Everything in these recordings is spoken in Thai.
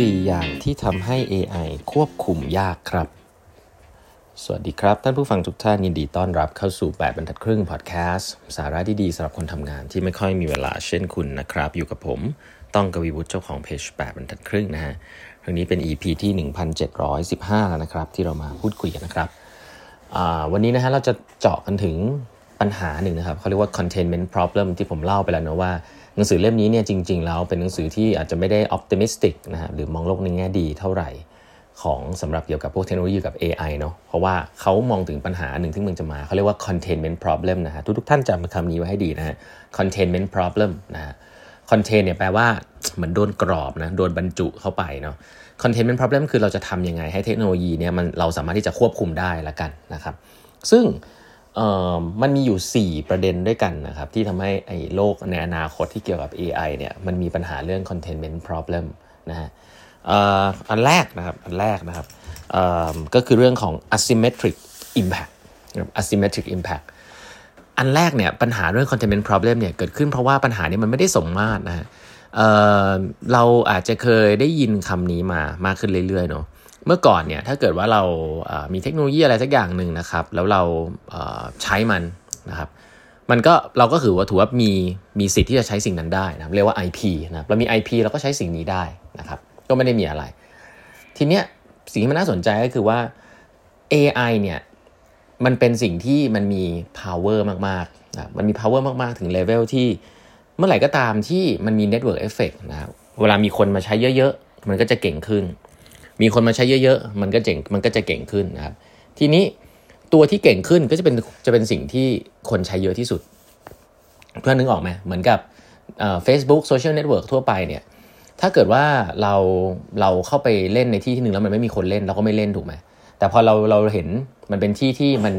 4 อย่างที่ทำให้ AI ควบคุมยากครับ สวัสดีครับ ท่านผู้ฟังทุกท่านยินดีต้อนรับเข้าสู่ 8 บรรทัดครึ่งพอดแคสต์สาระดีๆสำหรับคนทำงานที่ไม่ค่อยมีเวลาเช่นคุณนะครับ อยู่กับผมต้องกวีวุฒิเจ้าของเพจ 8 บรรทัดครึ่งนะฮะครั้งนี้เป็น EP ที่ 1715 แล้วนะครับ ที่เรามาพูดคุยกันนะครับ วันนี้นะฮะเราจะเจาะกันถึงปัญหาหนึ่งนะครับเขาเรียกว่า containment problem ที่ผมเล่าไปแล้วนะว่า หนังสือเล่มนี้เนี่ยจริง ๆ แล้วเป็นหนังสือที่อาจจะไม่ได้ optimistic นะฮะหรือมองโลกในแง่ดีเท่าไหร่ของสำหรับเกี่ยวกับพวกเทคโนโลยีกับ AI เนาะเพราะว่าเขามองถึงปัญหาหนึ่งที่มันจะมาเขาเรียกว่า containment problem นะฮะทุกๆท่านจำคำนี้ไว้ให้ดีนะฮะ containment problem นะฮะ contain เนี่ยแปลว่าเหมือนโดนกรอบนะโดนบรรจุเข้าไปเนาะ containment problem คือเราจะทำยังไงให้เทคโนโลยีเนี่ยมันเราสามารถที่จะควบคุมได้ละกันนะครับ ซึ่ง มันมีอยู่ 4 ประเด็นด้วยกันนะครับ ที่ทำให้ไอ้โลกในอนาคตที่เกี่ยวกับ AI เนี่ยมันมีปัญหาเรื่อง containment problem นะฮะอันแรกนะครับอันแรกนะครับก็คือเรื่องของ asymmetric impact asymmetric impact อันแรกเนี่ยปัญหาเรื่อง containment problem เนี่ยเกิดขึ้นเพราะว่าปัญหานี้มันไม่ได้สมมาตรนะฮะเเราอาจจะเคยได้ยินคำนี้มามากขึ้นเรื่อยๆเนาะ เมื่อก่อนเนี่ยถ้าเกิดว่าเรามีเทคโนโลยีอะไรสักอย่างหนึ่งนะครับ แล้วเราใช้มันนะครับ มันก็เราก็ถือว่าถือว่ามีมีสิทธิ์ที่จะใช้สิ่งนั้นได้นะเรียกว่า IP นะเรามี IP เราก็ใช้สิ่งนี้ได้นะครับ ก็ไม่ได้มีอะไร ทีเนี้ยสิ่งที่มันน่าสนใจก็คือว่า AI เนี่ยมันเป็นสิ่งที่มันมี power มากๆนะมันมี power มากๆ ถึงเลเวลที่เมื่อไหร่ก็ตามที่มันมี network effect นะครับเวลามีคนมาใช้เยอะ ๆ มันก็จะเก่งขึ้น มีคนมาใช้เยอะๆ มันก็เจ๋งมันก็จะเก่งขึ้นนะครับ ทีนี้ตัวที่เก่งขึ้นก็จะเป็นจะเป็นสิ่งที่คนใช้เยอะที่สุด เพื่อนนึกออกไหมเหมือนกับเฟซบุ๊ก social network ทั่วไปเนี่ยถ้าเกิดว่าเราเราเข้าไปเล่นในที่ที่หนึ่งแล้วมันไม่มีคนเล่นเราก็ไม่เล่นถูกไหมแต่พอเราเราเห็นมันเป็นที่ที่มัน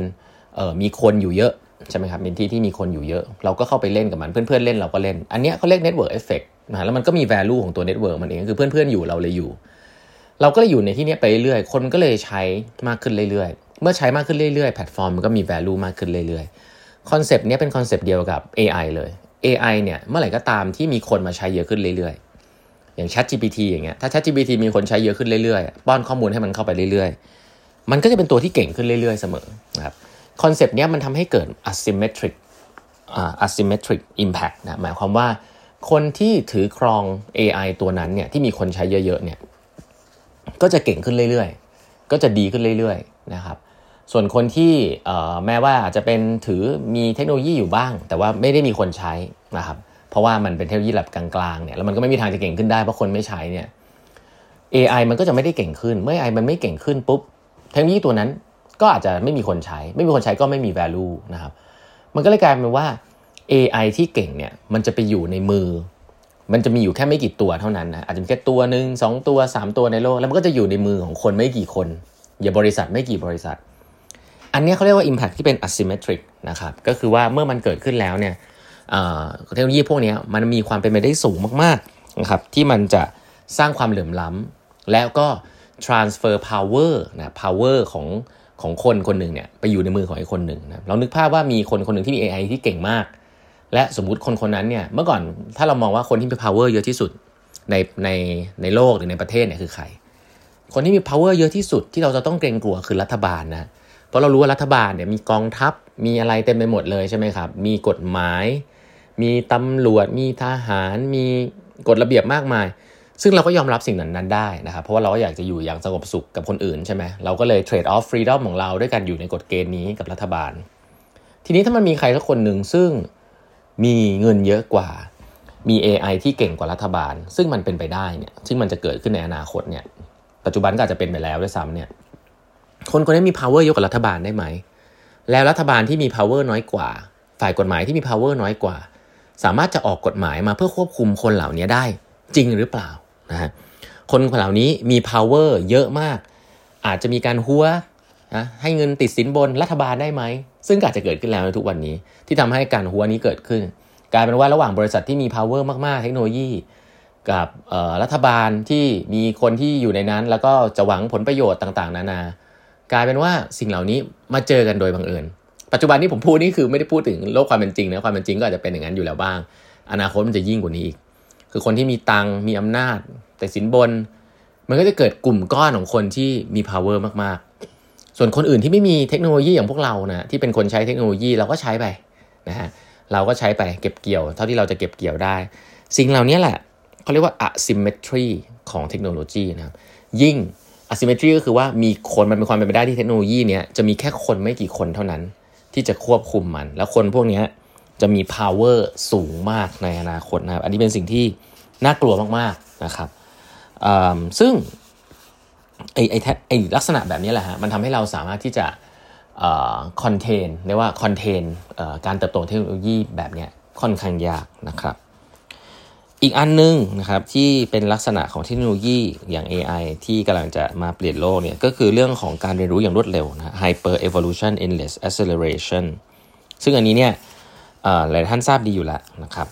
มีคนอยู่เยอะใช่ไหมครับเป็นที่ที่มีคนอยู่เยอะ เราก็เข้าไปเล่นกับมันเพื่อนๆเล่นเราก็เล่น อันนี้เขาเรียก network effect นะแล้วมันก็มี value ของตัว network มันเองคือเพื่อนๆอยู่เราเลยอยู่ เราก็เลยอยู่ในที่นี้ไปเรื่อยๆ คนก็เลยใช้มากขึ้นเรื่อยๆ เมื่อใช้มากขึ้นเรื่อยๆ แพลตฟอร์มมันก็มี value มากขึ้นเรื่อยๆ concept นี้เป็น concept เดียวกับ AI เลย AI เนี่ยเมื่อไหร่ก็ตามที่มีคนมาใช้เยอะขึ้นเรื่อยๆ อย่าง Chat GPT อย่างเงี้ย ถ้า Chat GPT มีคนใช้เยอะขึ้นเรื่อยๆ ป้อนข้อมูลให้มันเข้าไปเรื่อยๆ มันก็จะเป็นตัวที่เก่งขึ้นเรื่อยๆ เสมอนะครับ concept นี้มันทำให้เกิด asymmetric asymmetric impact นะ หมายความว่าคนที่ถือครอง AI ตัวนั้นเนี่ยที่มีคนใช้เยอะๆเนี่ย ก็จะเก่งขึ้นเรื่อยๆ ก็จะดีขึ้นเรื่อยๆนะครับ ส่วนคนที่แม้ว่าอาจจะเป็นถือมีเทคโนโลยีอยู่บ้าง แต่ว่าไม่ได้มีคนใช้นะครับ เพราะว่ามันเป็นเทคโนโลยีแบบกลางๆเนี่ยแล้วมันก็ไม่มีทางจะเก่งขึ้นได้เพราะคนไม่ใช้เนี่ย AI มันก็จะไม่ได้เก่งขึ้น เมื่อ AI มันไม่เก่งขึ้นปุ๊บเทคโนโลยีตัวนั้นก็อาจจะไม่มีคนใช้ ไม่มีคนใช้ก็ไม่มี value นะครับ มันก็เลยกลายเป็นว่า AI ที่เก่งเนี่ยมันจะไปอยู่ในมือ มันจะมีอยู่แค่ไม่กี่ตัวเท่านั้นนะอาจจะมีแค่ตัวหนึ่งสองตัวสามตัวในโลก แล้วมันก็จะอยู่ในมือของคนไม่กี่คน อย่าบริษัทไม่กี่บริษัท อันนี้เขาเรียกว่า Impact ที่เป็น asymmetric นะครับก็คือว่าเมื่อมันเกิดขึ้นแล้วเนี่ยเทคโนโลยีพวกนี้มันมีความเป็นไปได้สูงมากๆนะครับที่มันจะสร้างความเหลื่อมล้ำแล้วก็ transfer power นะ power ของของคนคนหนึ่งเนี่ยไปอยู่ในมือของอีกคนหนึ่งนะเรานึกภาพว่ามีคนคนหนึ่งที่มี AI ที่เก่งมาก และสมมุติคนคนนั้นเนี่ยเมื่อก่อนถ้าเรามองว่าคนที่มี power เยอะที่สุดในในในโลกหรือในประเทศเนี่ยคือใคร คนที่มี power เยอะที่สุดที่เราจะต้องเกรงกลัวคือรัฐบาลนะเพราะเรารู้ว่ารัฐบาลเนี่ยมีกองทัพมีอะไรเต็มไปหมดเลยใช่ไหมครับ มีกฎหมาย มีตำรวจ มีทหาร มีกฎระเบียบมากมาย ซึ่งเราก็ยอมรับสิ่งนั้นนั้นได้นะครับ เพราะว่าเราอยากจะอยู่อย่างสงบสุขกับคนอื่นใช่ไหมเราก็เลยเทรดออฟฟรีดอมของเราด้วยการอยู่ในกฎเกณฑ์นี้กับรัฐบาล ทีนี้ถ้ามันมีใครสักคนหนึ่งซึ่ง มีเงินเยอะกว่า มี AI ที่เก่งกว่ารัฐบาล ซึ่งมันเป็นไปได้เนี่ยซึ่งมันจะเกิดขึ้นในอนาคตเนี่ยปัจจุบันก็อาจจะเป็นไปแล้วด้วยซ้ำเนี่ยคนคนนี้มี power เยอะกว่ารัฐบาลได้ไหม แล้วรัฐบาลที่มี power น้อยกว่า ฝ่ายกฎหมายที่มี power น้อยกว่า สามารถจะออกกฎหมายมาเพื่อควบคุมคนเหล่านี้ได้จริงหรือเปล่านะฮะคนเหล่านี้มี power เยอะมาก อาจจะมีการหัว นะให้เงินติดสินบนรัฐบาลได้ไหม ซึ่งอาจจะเกิดขึ้นแล้วในทุกวันนี้ ที่ทำให้การหัวนี้เกิดขึ้น กลายเป็นว่าระหว่างบริษัทที่มี power มากๆ เทคโนโลยี กับรัฐบาลที่มีคนที่อยู่ในนั้น แล้วก็จะหวังผลประโยชน์ต่างๆ นานากลายเป็นว่าสิ่งเหล่านี้มาเจอกันโดยบังเอิญปัจจุบันนี้ผมพูดนี่คือไม่ได้พูดถึงโลกความเป็นจริงนะความเป็นจริงก็อาจจะเป็นอย่างนั้นอยู่แล้วบ้าง อนาคตมันจะยิ่งกว่านี้อีก คือคนที่มีตังมีอำนาจ แต่สินบน มันก็จะเกิดกลุ่มก้อนของคนที่มี power มากๆ ส่วนคนอื่นที่ไม่มีเทคโนโลยีอย่างพวกเรานะที่เป็นคนใช้เทคโนโลยีเราก็ใช้ไปนะฮะเราก็ใช้ไปเก็บเกี่ยว เท่าที่เราจะเก็บเกี่ยวได้ สิ่งเหล่านี้แหละเขาเรียกว่า asymmetry ของเทคโนโลยีนะครับยิ่ง asymmetry ก็คือว่ามีคนมันเป็นความเป็นไปได้ที่เทคโนโลยีเนี้ยจะมีแค่คนไม่กี่คนเท่านั้น ที่จะควบคุมมัน แล้วคนพวกนี้จะมี power สูงมากในอนาคตนะครับ อันนี้เป็นสิ่งที่น่ากลัวมากๆนะครับซึ่ง ไอ้ไอ้ไอ้ลักษณะแบบนี้แหละฮะมันทำให้เราสามารถที่จะคอนเทนเรียกว่าคอนเทนการเติบโตเทคโนโลยีแบบนี้ค่อนข้างยากนะครับ อีกอันนึงนะครับที่เป็นลักษณะของเทคโนโลยีอย่าง AI ที่กำลังจะมาเปลี่ยนโลกเนี่ยก็คือเรื่องของการเรียนรู้อย่างรวดเร็วนะ hyper evolution endless acceleration ซึ่งอันนี้เนี่ยหลายท่านทราบดีอยู่แล้วนะครับ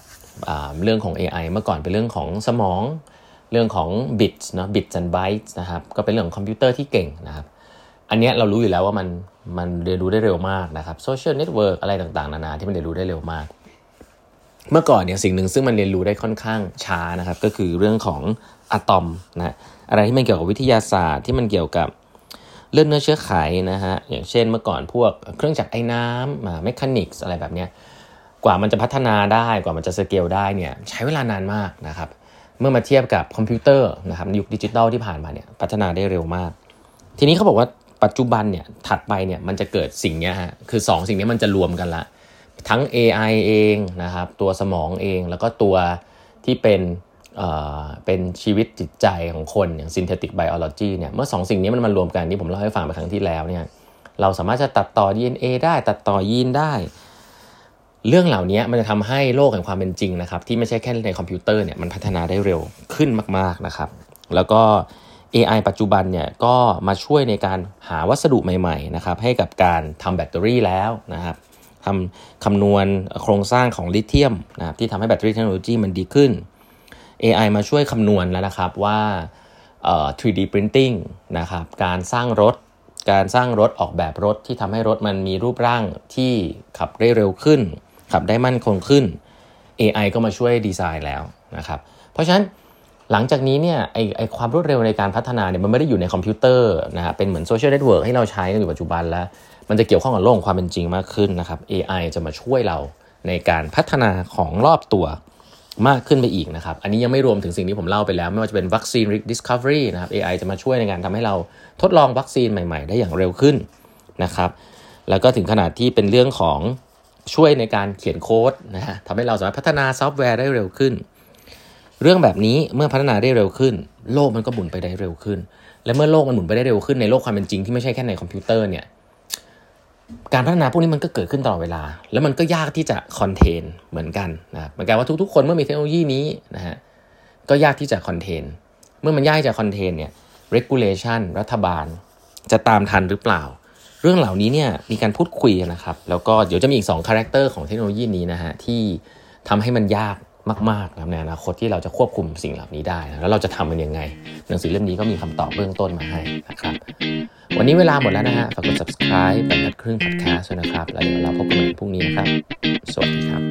เรื่องของ AI เมื่อก่อนเป็นเรื่องของสมอง เรื่องของ bits นะ bits and bytes นะครับ ก็เป็นเรื่องของคอมพิวเตอร์ที่เก่งนะครับ อันนี้เรารู้อยู่แล้วว่ามันมันเรียนรู้ได้เร็วมากนะครับ social network อะไรต่างๆ นานาที่มันเรียนรู้ได้เร็วมาก เมื่อก่อนเนี่ยสิ่งหนึ่งซึ่งมันเรียนรู้ได้ค่อนข้างช้านะครับ ก็คือเรื่องของอะตอมนะอะไรที่มันเกี่ยวกับวิทยาศาสตร์ที่มันเกี่ยวกับเลือดเนื้อเชื้อไขนะฮะอย่างเช่นเมื่อก่อนพวกเครื่องจักรไอน้ำมา mechanics อะไรแบบเนี้ยกว่ามันจะพัฒนาได้กว่ามันจะสเกลได้เนี่ยใช้เวลานานมากนะครับ เมื่อมาเทียบกับคอมพิวเตอร์นะครับยุคดิจิตอลที่ผ่านมาเนี่ยพัฒนาได้เร็วมาก ทีนี้เขาบอกว่าปัจจุบันเนี่ยถัดไปเนี่ยมันจะเกิดสิ่งนี้ฮะคือ 2 สิ่งนี้มันจะรวมกันละ ทั้ง AI เองนะครับตัวสมองเองแล้วก็ตัวที่เป็นเอ่อเป็นชีวิตจิตใจของคนอย่าง synthetic biology เนี่ยเมื่อ 2 สิ่งนี้มันมารวมกันที่ผมเล่าให้ฟังไปครั้งที่แล้วเนี่ยเราสามารถจะตัดต่อ DNA ได้ตัดต่อยีนได้ เรื่องเหล่านี้มันจะทำให้โลกแห่งความเป็นจริงนะครับ ที่ไม่ใช่แค่ในคอมพิวเตอร์เนี่ยมันพัฒนาได้เร็วขึ้นมาก ๆนะครับ แล้วก็ AI ปัจจุบันเนี่ยก็มาช่วยในการหาวัสดุใหม่ๆนะครับให้กับการทำแบตเตอรี่แล้วนะครับทำคำนวณโครงสร้างของลิเธียมนะครับที่ทำให้แบตเตอรี่เทคโนโลยีมันดีขึ้น AI มาช่วยคำนวณแล้วนะครับว่า 3D printing นะครับการสร้างรถ การสร้างรถออกแบบรถที่ทำให้รถมันมีรูปร่างที่ขับได้เร็วขึ้น ขับได้มั่นคงขึ้น AI ก็มาช่วยดีไซน์แล้วนะครับเพราะฉะนั้นหลังจากนี้เนี่ยไอไอความรวดเร็วในการพัฒนาเนี่ยมันไม่ได้อยู่ในคอมพิวเตอร์นะฮะเป็นเหมือน social network ให้เราใช้กันอยู่ปัจจุบันแล้ว มันจะเกี่ยวข้องกับโลกความเป็นจริงมากขึ้นนะครับ AI จะมาช่วยเราในการพัฒนาของรอบตัวมากขึ้นไปอีกนะครับ อันนี้ยังไม่รวมถึงสิ่งที่ผมเล่าไปแล้ว ไม่ว่าจะเป็นวัคซีน discovery นะครับ AI จะมาช่วยในการทำให้เราทดลองวัคซีนใหม่ ๆ ได้อย่างเร็วขึ้นนะครับ แล้วก็ถึงขนาดที่เป็นเรื่องของ ช่วยในการเขียนโค้ดนะฮะทำให้เราสามารถพัฒนาซอฟต์แวร์ได้เร็วขึ้น เรื่องแบบนี้เมื่อพัฒนาได้เร็วขึ้น โลกมันก็หมุนไปได้เร็วขึ้น และเมื่อโลกมันหมุนไปได้เร็วขึ้นในโลกความเป็นจริงที่ไม่ใช่แค่ในคอมพิวเตอร์เนี่ยการพัฒนาพวกนี้มันก็เกิดขึ้นตลอดเวลา แล้วมันก็ยากที่จะ contain เหมือนกันนะเหมือนกันว่าทุกๆ คนเมื่อมีเทคโนโลยีนี้นะฮะก็ยากที่จะ contain เมื่อมันยากจะ contain เนี่ย regulation รัฐบาลจะตามทันหรือเปล่า เรื่องเหล่านี้เนี่ยมีการพูดคุยนะครับ แล้วก็เดี๋ยวจะมีอีก2 character ของเทคโนโลยีนี้นะฮะที่ทำให้มันยากมากๆนะในอนาคตที่เราจะควบคุมสิ่งเหล่านี้ได้นะแล้วเราจะทำมันยังไง หนังสือเล่มนี้ก็มีคำตอบเบื้องต้นมาให้นะครับ วันนี้เวลาหมดแล้วนะฮะฝากกด subscribe แบบนัดครึ่ง podcast ด้วยนะครับ แล้วเดี๋ยวเราพบกันใหม่พรุ่งนี้นะครับ สวัสดีครับ